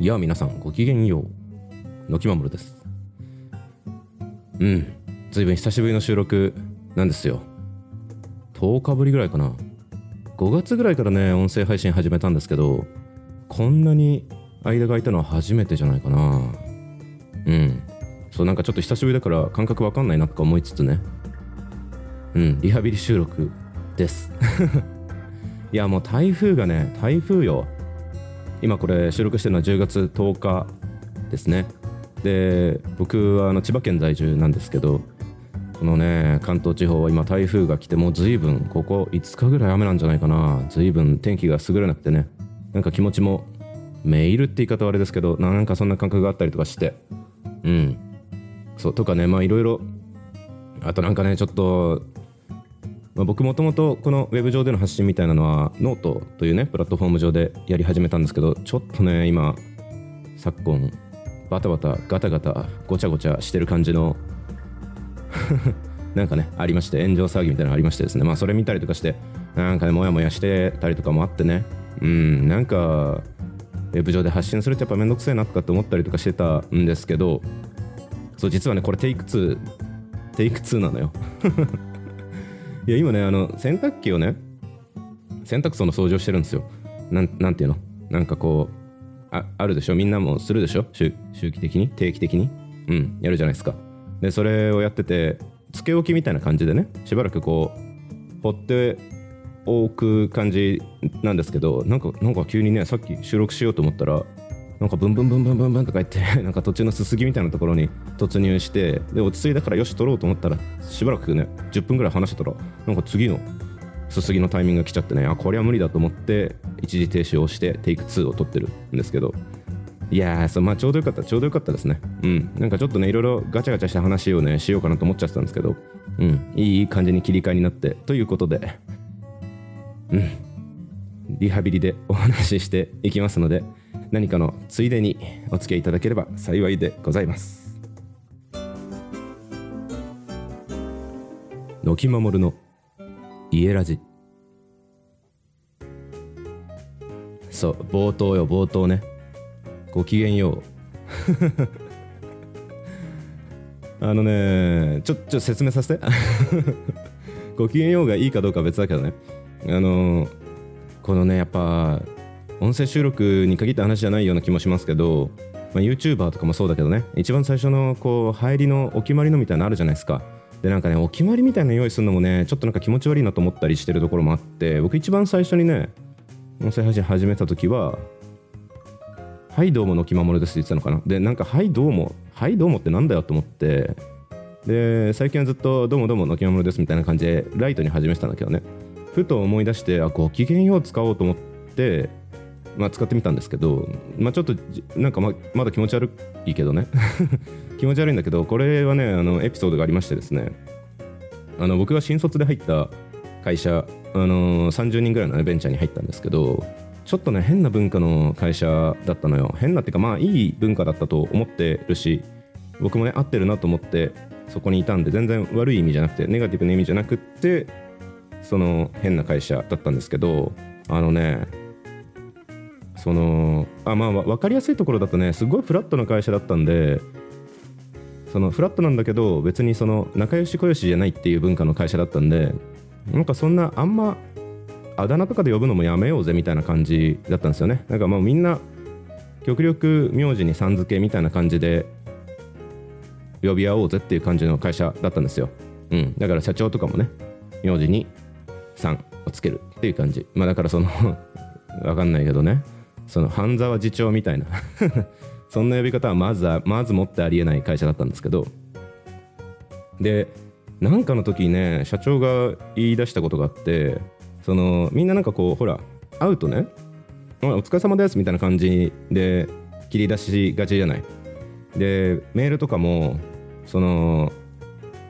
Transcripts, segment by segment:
いや皆さんごきげんよう。のきまもるです。うん。ずいぶん久しぶりの収録。なんですよ。10日ぶりぐらいかな。5月ぐらいからね音声配信始めたんですけどこんなに間が空いたのは初めてじゃないかな。うん。そうなんかちょっと久しぶりだから感覚わかんないなとか思いつつね。うん。リハビリ収録です。いやもう台風がね台風よ。今これ収録してるのは10月10日ですね。で僕はあの千葉県在住なんですけどこのね関東地方は今台風が来てもう随分ここ5日ぐらい雨なんじゃないかな。随分天気が優れなくてね。なんか気持ちもメールって言い方はあれですけどなんかそんな感覚があったりとかして。うん。そうとかねまあいろいろ。あとなんかねちょっとまあ、僕もともとこのウェブ上での発信みたいなのはノートというねプラットフォーム上でやり始めたんですけどちょっとね今昨今バタバタガタガタごちゃごちゃしてる感じの なんかねありまして炎上騒ぎみたいなのがありましてですね。まあそれ見たりとかしてなんかねモヤモヤしてたりとかもあってね。うんなんかウェブ上で発信するとやっぱめんどくせえなとかって思ったりとかしてたんですけどそう実はねこれテイク2テイク2なのよ。いや今ねあの洗濯機をね洗濯槽の掃除をしてるんですよ。なんなんていうの？なんかこうああるでしょ？みんなもするでしょ？周周期的に？定期的に？うんやるじゃないですか。でそれをやっててつけ置きみたいな感じでねしばらくこう放っておく感じなんですけどなんかなんか急にねさっき収録しようと思ったらなんかブンブンブンブンブンブンとか言って なんか途中のすすぎみたいなところに突入してで落ち着いたからよし撮ろうと思ったらしばらくね10分ぐらい話してたらなんか次のすすぎのタイミングが来ちゃってねあこれは無理だと思って一時停止をしてテイク2を撮ってるんですけど。いやーそうまあちょうどよかったちょうどよかったですね。うん。なんかちょっとねいろいろガチャガチャした話をねしようかなと思っちゃってたんですけど。うん。いい感じに切り替えになってということで。うん。リハビリでお話ししていきますので。何かのついでにお付き合いいただければ幸いでございます。のきまもるの家ラジ。そう冒頭よ冒頭ね。ごきげんよう。あのねちょちょ説明させて。ごきげんようがいいかどうかは別だけどね。あのこのねやっぱ音声収録に限った話じゃないような気もしますけど、まあ、YouTuber とかもそうだけどね。一番最初のこう入りのお決まりのみたいなのあるじゃないですか。でなんかねお決まりみたいな用意するのもねちょっとなんか気持ち悪いなと思ったりしてるところもあって僕一番最初にね音声配信始めた時は「はいどうものきまもるです」って言ってたのかな。でなんか「はいどうも」「はいどうも」ってなんだよと思ってで最近はずっと「どうもどうものきまもるです」みたいな感じでライトに始めてたんだけどね。ふと思い出してあご機嫌よう使おうと思ってまあ、使ってみたんですけど、まあ、ちょっとなんかままだ気持ち悪いけどね。気持ち悪いんだけどこれはねあのエピソードがありましてですね。あの僕が新卒で入った会社、あの30人ぐらいの、ね、ベンチャーに入ったんですけどちょっとね変な文化の会社だったのよ。変なっていうかまあいい文化だったと思ってるし僕もね合ってるなと思ってそこにいたんで全然悪い意味じゃなくてネガティブな意味じゃなくってその変な会社だったんですけどあのねそのあまあ分かりやすいところだとねすごいフラットな会社だったんでそのフラットなんだけど別にその仲良し小良しじゃないっていう文化の会社だったんでなんかそんなあんまあだ名とかで呼ぶのもやめようぜみたいな感じだったんですよね。なんかまあみんな極力名字にさん付けみたいな感じで呼び合おうぜっていう感じの会社だったんですよ、うん、だから社長とかもね名字に「さん」をつけるっていう感じ。まあだからその わかんないけどね。その半沢次長みたいな。そんな呼び方はまずはまずもってありえない会社だったんですけど。でなんかの時にね社長が言い出したことがあってそのみんななんかこうほら会うとね「お疲れ様です」みたいな感じで切り出しがちじゃない。でメールとかもその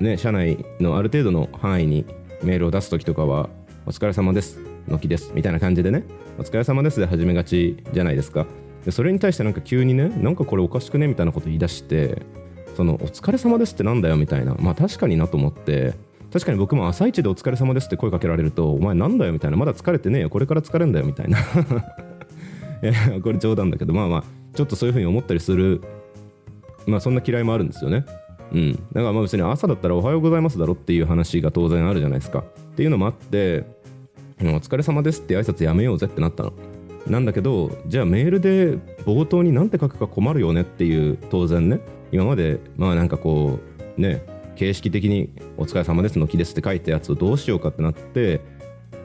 ね社内のある程度の範囲にメールを出す時とかは「お疲れ様です」のきですみたいな感じでね。お疲れ様です。で始めがちじゃないですか。でそれに対してなんか急にねなんかこれおかしくねみたいなこと言い出してそのお疲れ様ですってなんだよみたいな。まあ確かになと思って確かに僕も朝一でお疲れ様ですって声かけられるとお前なんだよみたいな。まだ疲れてねえよ。これから疲れんだよみたいな。これ冗談だけど。まあまあちょっちょっとそういうふうに思ったりするまあそんな嫌いもあるんですよね。うん。だからまあ別に朝だったらおはようございますだろっていう話が当然あるじゃないですか。っていうのもあってお疲れ様ですって挨拶やめようぜってなったの。なんだけどじゃあメールで冒頭に何て書くか困るよねっていう当然ね。今までまあなんかこうね形式的に「お疲れ様ですの木です」って書いたやつをどうしようかってなって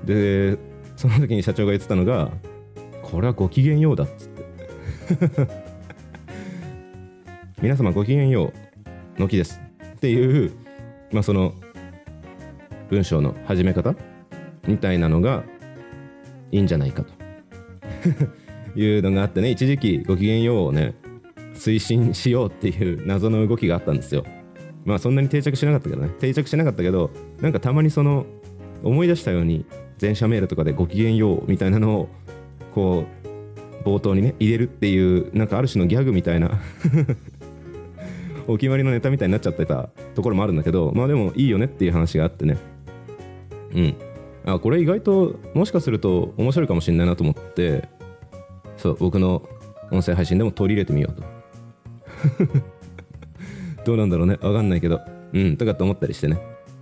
でその時に社長が言ってたのが「これはご機嫌ようだ」っつって。皆様ご機嫌ようの木ですっていうまあその文章の始め方みたいなのがいいんじゃないかと。いうのがあってね一時期ご機嫌ようをね推進しようっていう謎の動きがあったんですよ。まあそんなに定着しなかったけどね。定着しなかったけどなんかたまにその思い出したように全社メールとかでご機嫌ようみたいなのをこう冒頭にね入れるっていうなんかある種のギャグみたいなお決まりのネタみたいになっちゃってたところもあるんだけどまあでもいいよねっていう話があってね。うん。あこれ意外ともしかすると面白いかもしれないなと思ってそう僕の音声配信でも取り入れてみようと。どうなんだろうね。わかんないけど。うんとかって思ったりしてね。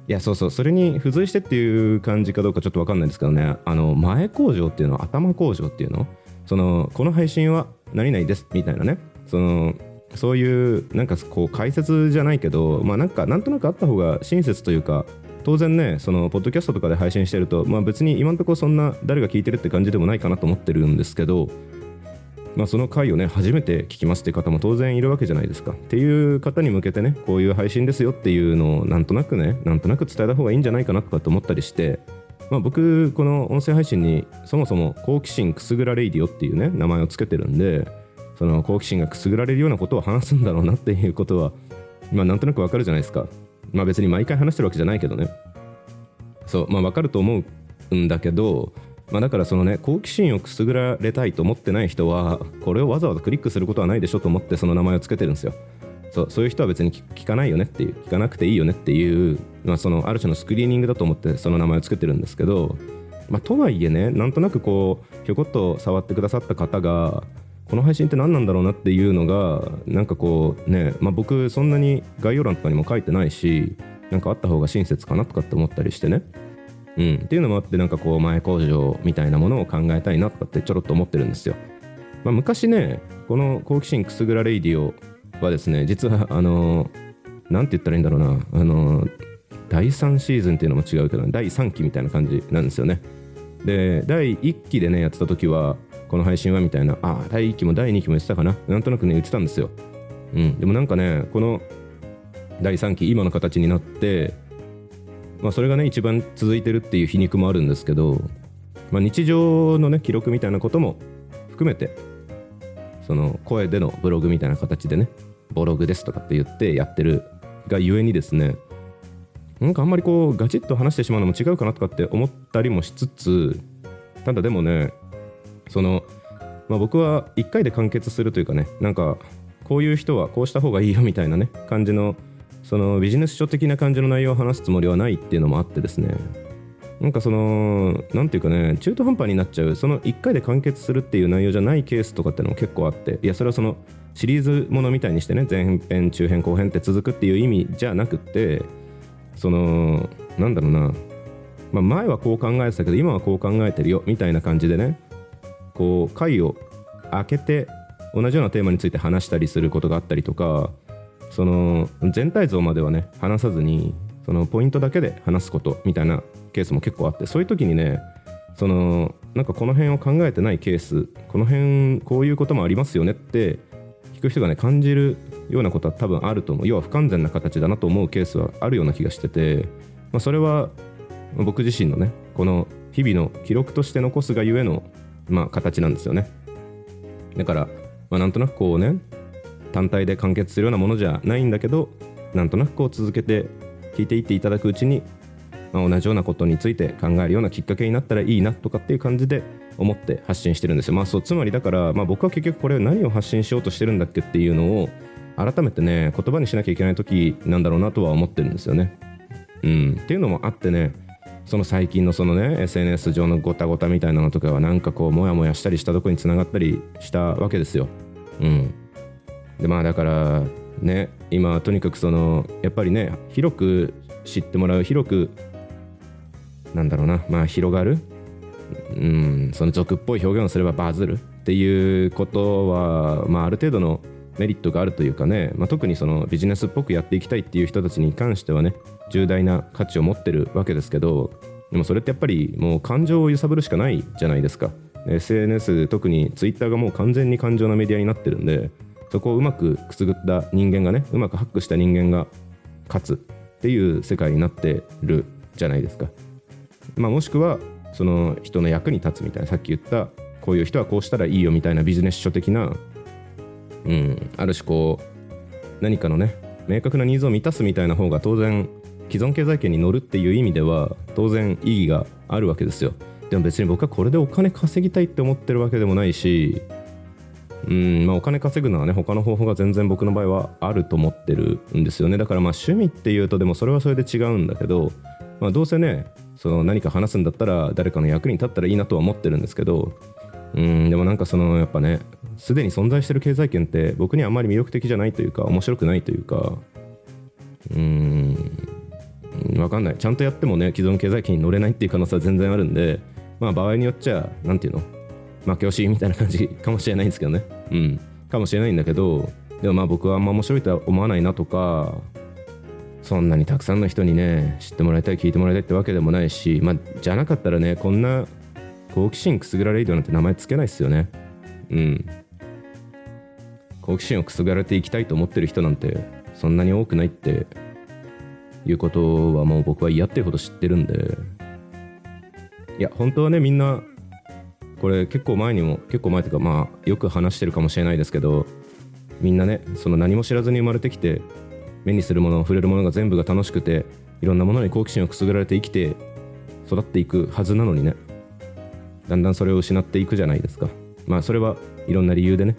いやそうそう。それに付随してっていう感じかどうかちょっとわかんないんですけどね。あの前工場っていうの頭工場っていうの？そのこの配信は何々ですみたいなね。そのそういうなんかこう解説じゃないけどまあなんかなんとなくあった方が親切というか当然ねそのポッドキャストとかで配信してるとまあ別に今んところそんな誰が聞いてるって感じでもないかなと思ってるんですけどまあ、その回をね初めて聞きますっていう方も当然いるわけじゃないですか。っていう方に向けてねこういう配信ですよっていうのをなんとなくねなんとなく伝えた方がいいんじゃないかなとかって思ったりしてまあ、僕この音声配信にそもそも好奇心くすぐらレイディオっていうね名前を付けてるんでその好奇心がくすぐられるようなことを話すんだろうなっていうことはまあなんとなくわかるじゃないですか。まあ別に毎回話してるわけじゃないけどね。そうまあわかると思うんだけどまあ、だからそのね好奇心をくすぐられたいと思ってない人はこれをわざわざクリックすることはないでしょと思ってその名前を付けてるんですよ。そうそういう人は別に聞かないよねっていう聞かなくていいよねっていう、まあ、そのある種のスクリーニングだと思ってその名前を付けてるんですけど、まあ、とはいえねなんとなくこうひょこっと触ってくださった方がこの配信って何なんだろうなっていうのがなんかこうね、まあ、僕そんなに概要欄とかにも書いてないしなんかあった方が親切かなとかって思ったりしてねうん、っていうのもあってなんかこう前工場みたいなものを考えたいなとかってちょろっと思ってるんですよ。まあ、昔ねこの好奇心くすぐらレイディオはですね実はあの何て言ったらいいんだろうなあの第3シーズンっていうのも違うけど第3期みたいな感じなんですよね。で第1期でねやってた時はこの配信はみたいな。あ第1期も第2期も言ってたかな。なんとなくね言ってたんですよ。うん、でもなんかねこの第3期今の形になってまあ、それがね一番続いてるっていう皮肉もあるんですけど、まあ、日常のね記録みたいなことも含めてその声でのブログみたいな形でねボログですとかって言ってやってるがゆえにですねなんかあんまりこうガチッと話してしまうのも違うかなとかって思ったりもしつつただでもねその、まあ、僕は1回で完結するというかねなんかこういう人はこうした方がいいよみたいなね感じのそのビジネス書的な感じの内容を話すつもりはないっていうのもあってですね。なんかその何ていうかね中途半端になっちゃうその1回で完結するっていう内容じゃないケースとかってのも結構あっていやそれはそのシリーズものみたいにしてね前編中編後編って続くっていう意味じゃなくってそのなんだろうな、まあ、前はこう考えてたけど今はこう考えてるよみたいな感じでねこう回を開けて同じようなテーマについて話したりすることがあったりとかその全体像まではね話さずにそのポイントだけで話すことみたいなケースも結構あってそういう時にねそのなんかこの辺を考えてないケースこの辺こういうこともありますよねって聞く人がね感じるようなことは多分あると思う。要は不完全な形だなと思うケースはあるような気がしてて、まあ、それは僕自身のねこの日々の記録として残すがゆえの、まあ、形なんですよねだから、まあ、なんとなくこうね単体で完結するようなものじゃないんだけどなんとなくこう続けて聞いていっていただくうちに、まあ、同じようなことについて考えるようなきっかけになったらいいなとかっていう感じで思って発信してるんですよ。まあ、そうつまりだから、まあ、僕は結局これ何を発信しようとしてるんだっけっていうのを改めてね言葉にしなきゃいけない時なんだろうなとは思ってるんですよね。うん、っていうのもあってねその最近のそのね SNS 上のごたごたみたいなのとかはなんかこうモヤモヤしたりしたとこにつながったりしたわけですよ。うんでまあだからね今とにかくそのやっぱりね広く知ってもらう広くなんだろうなまあ広がるうんその俗っぽい表現をすればバズるっていうことは、まあ、ある程度のメリットがあるというかね、まあ、特にそのビジネスっぽくやっていきたいっていう人たちに関してはね重大な価値を持ってるわけですけどでもそれってやっぱりもう感情を揺さぶるしかないじゃないですか。SNS 特に Twitter がもう完全に感情のメディアになってるんでそこをうまくくすぐった人間がねうまくハックした人間が勝つっていう世界になってるじゃないですか、まあ、もしくはその人の役に立つみたいなさっき言ったこういう人はこうしたらいいよみたいなビジネス書的な、うん、ある種こう何かのね明確なニーズを満たすみたいな方が当然既存経済圏に乗るっていう意味では当然意義があるわけですよ。でも別に僕はこれでお金稼ぎたいって思ってるわけでもないしうんまあ、お金稼ぐのはね他の方法が全然僕の場合はあると思ってるんですよね。だからまあ趣味っていうとでもそれはそれで違うんだけど、まあ、どうせねその何か話すんだったら誰かの役に立ったらいいなとは思ってるんですけどうんでもなんかそのやっぱねすでに存在している経済圏って僕にはあまり魅力的じゃないというか面白くないというか。うん。分かんない。ちゃんとやってもね既存経済圏に乗れないっていう可能性は全然あるんでまあ場合によっちゃ何ていうの？負け惜しいみたいな感じかもしれないんですけどね。うん。かもしれないんだけどでもまあ僕はあんま面白いとは思わないなとかそんなにたくさんの人にね知ってもらいたい聞いてもらいたいってわけでもないしまあじゃなかったらねこんな好奇心くすぐられるよなんて名前つけないっすよね。うん。好奇心をくすぐられていきたいと思ってる人なんてそんなに多くないっていうことはもう僕は嫌っていうほど知ってるんで。いや本当はねみんなこれ結構前にも結構前というかまあよく話してるかもしれないですけどみんなねその何も知らずに生まれてきて目にするもの触れるものが全部が楽しくていろんなものに好奇心をくすぐられて生きて育っていくはずなのにね。だんだんそれを失っていくじゃないですか。まあそれはいろんな理由でね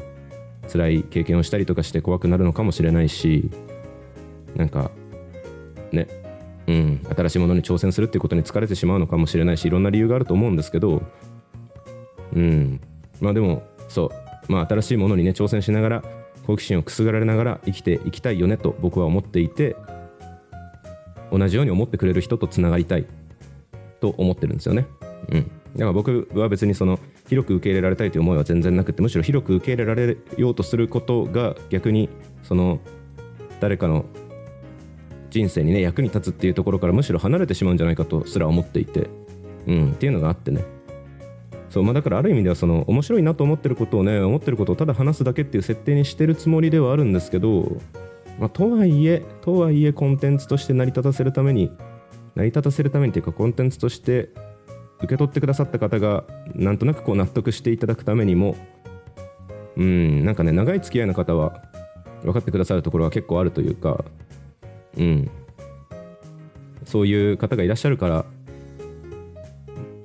辛い経験をしたりとかして怖くなるのかもしれないしなんかねうん新しいものに挑戦するっていうことに疲れてしまうのかもしれないしいろんな理由があると思うんですけどうんまあでもそうまあ新しいものにね挑戦しながら好奇心をくすぐられながら生きていきたいよねと僕は思っていて同じように思ってくれる人とつながりたいと思ってるんですよね。うん、だから僕は別にその広く受け入れられたいという思いは全然なくてむしろ広く受け入れられようとすることが逆にその誰かの人生にね役に立つっていうところからむしろ離れてしまうんじゃないかとすら思っていて、うん、っていうのがあってね。そうまあ、だからある意味ではその面白いなと思ってることをね思ってることをただ話すだけっていう設定にしてるつもりではあるんですけど、まあ、とはいえとはいえコンテンツとして成り立たせるために成り立たせるためにというかコンテンツとして受け取ってくださった方がなんとなくこう納得していただくためにもうんなんかね長い付き合いの方は分かってくださるところは結構あるというかうん。そういう方がいらっしゃるから、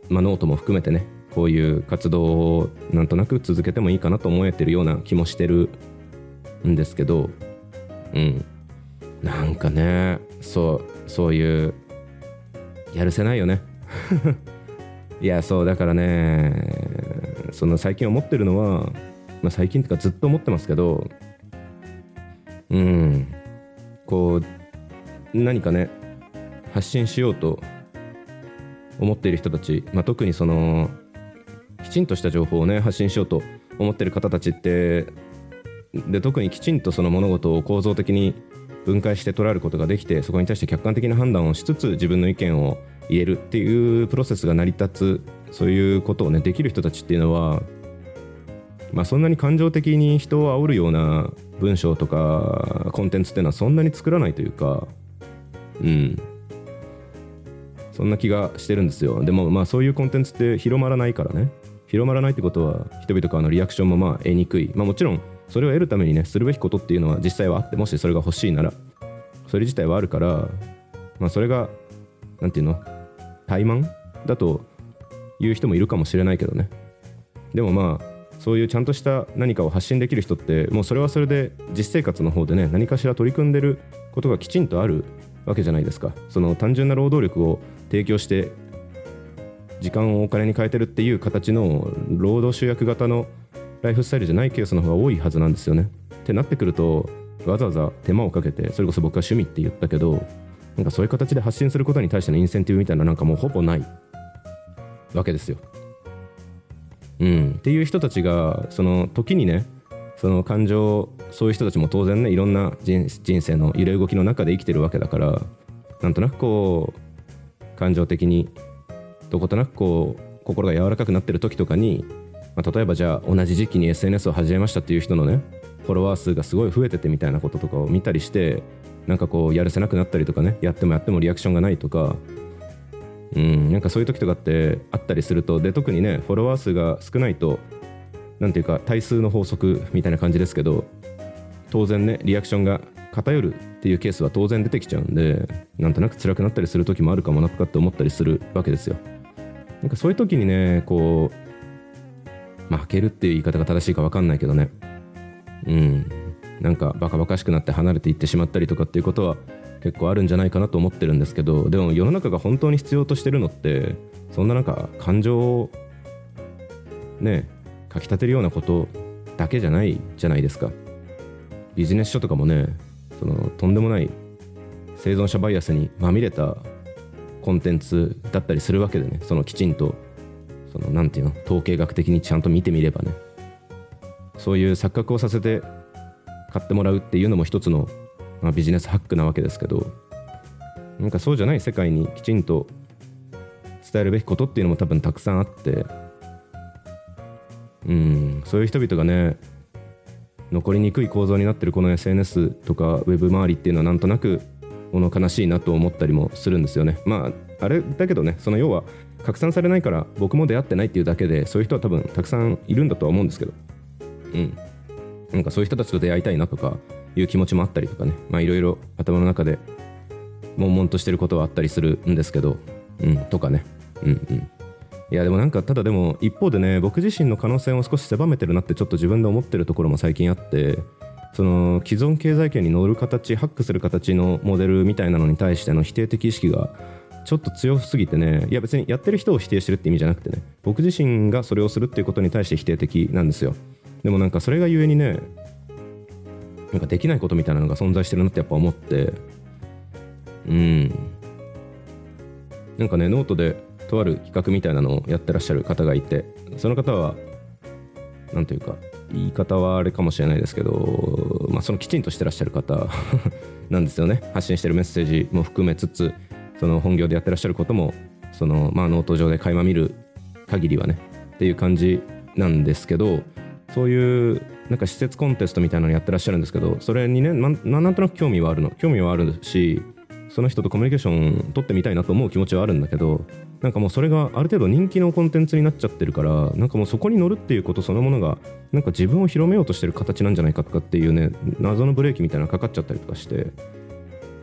まあ、ノートも含めてねこういう活動をなんとなく続けてもいいかなと思えてるような気もしてるんですけどうん。なんかねそうそういうやるせないよね。いやそうだからねその最近思ってるのは、まあ、最近っていうかずっと思ってますけどうんこう何かね発信しようと思っている人たち、まあ、特にそのきちんとした情報をね発信しようと思ってる方たちってで特にきちんとその物事を構造的に分解して捉えることができてそこに対して客観的な判断をしつつ自分の意見を言えるっていうプロセスが成り立つそういうことをねできる人たちっていうのはまあそんなに感情的に人を煽るような文章とかコンテンツっていうのはそんなに作らないというかうん。そんな気がしてるんですよ。でもまあそういうコンテンツって広まらないからね。広まらないってことは人々からのリアクションもまあ得にくい、まあ、もちろんそれを得るためにねするべきことっていうのは実際はあってもしそれが欲しいならそれ自体はあるから、まあ、それが何て言うの怠慢だという人もいるかもしれないけどね。でもまあそういうちゃんとした何かを発信できる人ってもうそれはそれで実生活の方でね何かしら取り組んでることがきちんとあるわけじゃないですか。その単純な労働力を提供して時間をお金に変えてるっていう形の労働集約型のライフスタイルじゃないケースの方が多いはずなんですよね。ってなってくるとわざわざ手間をかけてそれこそ僕は趣味って言ったけどなんかそういう形で発信することに対してのインセンティブみたいななんかもうほぼないわけですよ。うん、っていう人たちがその時にねその感情そういう人たちも当然ねいろんな人生の揺れ動きの中で生きてるわけだからなんとなくこう感情的にどことなくこう心が柔らかくなってる時とかに、まあ、例えばじゃあ同じ時期に SNS を始めましたっていう人のねフォロワー数がすごい増えててみたいなこととかを見たりしてなんかこうやるせなくなったりとかねやってもやってもリアクションがないとかうんなんかそういう時とかってあったりするとで特にねフォロワー数が少ないと何ていうか対数の法則みたいな感じですけど当然ねリアクションが偏るっていうケースは当然出てきちゃうんでなんとなく辛くなったりする時もあるかもなとかって思ったりするわけですよ。なんかそういう時にねこう負けるっていう言い方が正しいか分かんないけどね。うん。なんかバカバカしくなって離れていってしまったりとかっていうことは結構あるんじゃないかなと思ってるんですけどでも世の中が本当に必要としてるのってそんななんか感情をねかきたてるようなことだけじゃないじゃないですか。ビジネス書とかもねそのとんでもない生存者バイアスにまみれたコンテンツだったりするわけでねそのきちんと。そのなんていうの？統計学的にちゃんと見てみればね。そういう錯覚をさせて買ってもらうっていうのも一つの、まあ、ビジネスハックなわけですけどなんかそうじゃない世界にきちんと伝えるべきことっていうのも多分たくさんあってうんそういう人々がね残りにくい構造になってるこの SNS とかウェブ周りっていうのはなんとなくもの悲しいなと思ったりもするんですよね。まああれだけどねその要は拡散されないから僕も出会ってないっていうだけでそういう人は多分たくさんいるんだとは思うんですけど。うん。なんかそういう人たちと出会いたいなとかいう気持ちもあったりとかね。まあいろいろ頭の中で悶々としてることはあったりするんですけど。うんとかね。うんうん。いやでもなんかただでも一方でね僕自身の可能性を少し狭めてるなってちょっと自分で思ってるところも最近あってその既存経済圏に乗る形ハックする形のモデルみたいなのに対しての否定的意識がちょっと強すぎてねいや別にやってる人を否定してるって意味じゃなくてね僕自身がそれをするっていうことに対して否定的なんですよ。でもなんかそれがゆえにねなんかできないことみたいなのが存在してるなってやっぱ思ってうん。なんかねノートでとある企画みたいなのをやってらっしゃる方がいてその方は何というか言い方はあれかもしれないですけど、まあ、そのきちんとしてらっしゃる方 なんですよね。発信してるメッセージも含めつつその本業でやってらっしゃることもその、まあ、ノート上で垣間見る限りはねっていう感じなんですけどそういうなんか施設コンテストみたいなのやってらっしゃるんですけどそれにねななんとなく興味はあるの。興味はあるしその人とコミュニケーション取ってみたいなと思う気持ちはあるんだけどなんかもうそれがある程度人気のコンテンツになっちゃってるからなんかもうそこに乗るっていうことそのものがなんか自分を広めようとしてる形なんじゃないかとかっていうね謎のブレーキみたいなのがかかっちゃったりとかして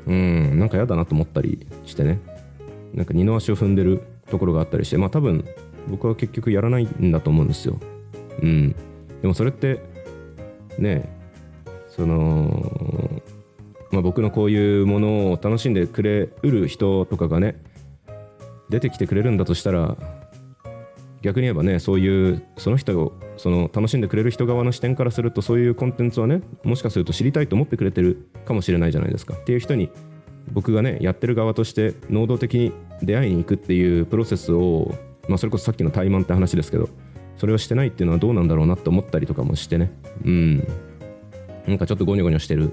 うん。なんか嫌だなと思ったりしてね。なんか二の足を踏んでるところがあったりして。まあ多分僕は結局やらないんだと思うんですよ。うん。でもそれってねそのまあ、僕のこういうものを楽しんでくれうる人とかがね出てきてくれるんだとしたら逆に言えばねそういうその人をその楽しんでくれる人側の視点からするとそういうコンテンツはねもしかすると知りたいと思ってくれてるかもしれないじゃないですか。っていう人に僕がねやってる側として能動的に出会いに行くっていうプロセスを、まあ、それこそさっきの怠慢って話ですけどそれをしてないっていうのはどうなんだろうなって思ったりとかもしてね。うん。なんかちょっとゴニョゴニョしてる。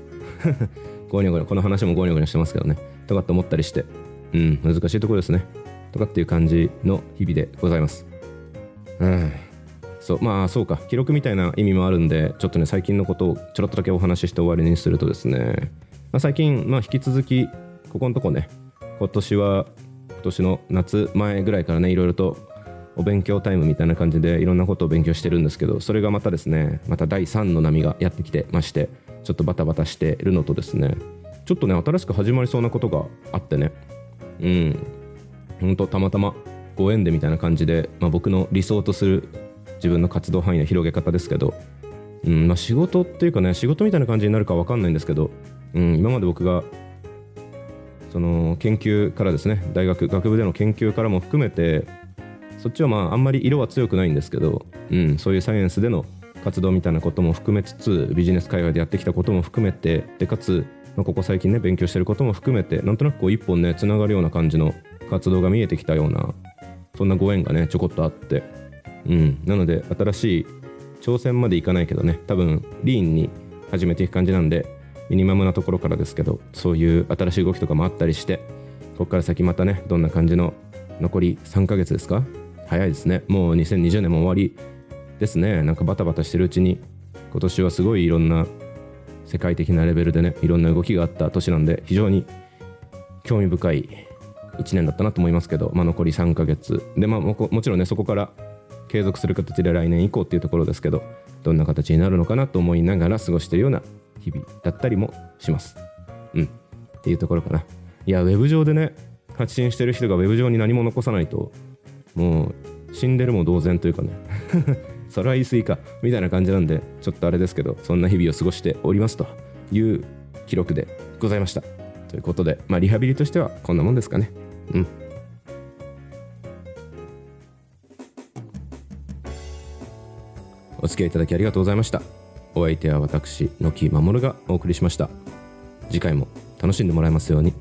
ゴニョゴニョこの話もゴニョゴニョしてますけどね。とかって思ったりして。うん。難しいところですね。とかっていう感じの日々でございます。うん。そうまあそうか。記録みたいな意味もあるんでちょっとね最近のことをちょろっとだけお話しして終わりにするとですね、まあ、最近、まあ、引き続きここのとこね今年は今年の夏前ぐらいからねいろいろとお勉強タイムみたいな感じでいろんなことを勉強してるんですけどそれがまたですねまた第3の波がやってきてましてちょっとバタバタしているのとですねちょっとね新しく始まりそうなことがあってね。うん。ほんとたまたまご縁でみたいな感じで、まあ、僕の理想とする自分の活動範囲の広げ方ですけど、うんまあ、仕事っていうかね仕事みたいな感じになるか分かんないんですけど、うん、今まで僕がその研究からですね大学学部での研究からも含めてそっちはまああんまり色は強くないんですけど、うん、そういうサイエンスでの活動みたいなことも含めつつビジネス界隈でやってきたことも含めてでかつ、まあ、ここ最近ね勉強してることも含めてなんとなくこう一本ねつながるような感じの活動が見えてきたようなそんなご縁がねちょこっとあって。うん。なので新しい挑戦までいかないけどね。多分リーンに始めていく感じなんでミニマムなところからですけどそういう新しい動きとかもあったりしてここから先またねどんな感じの残り3ヶ月ですか？早いですね。もう2020年も終わりですね。なんかバタバタしてるうちに今年はすごいいろんな世界的なレベルでねいろんな動きがあった年なんで非常に興味深い1年だったなと思いますけど、まあ、残り3ヶ月。で、まあ、ももちろんねそこから継続する形で来年以降っていうところですけどどんな形になるのかなと思いながら過ごしてるような日々だったりもします。うん。っていうところかな。いやウェブ上でね発信してる人がウェブ上に何も残さないともう死んでるも同然というかね それは言い過ぎかみたいな感じなんでちょっとあれですけどそんな日々を過ごしておりますという記録でございました。ということでまあリハビリとしてはこんなもんですかね。うん。お付き合いいただきありがとうございました。お相手は私野木守がお送りしました。次回も楽しんでもらえますように。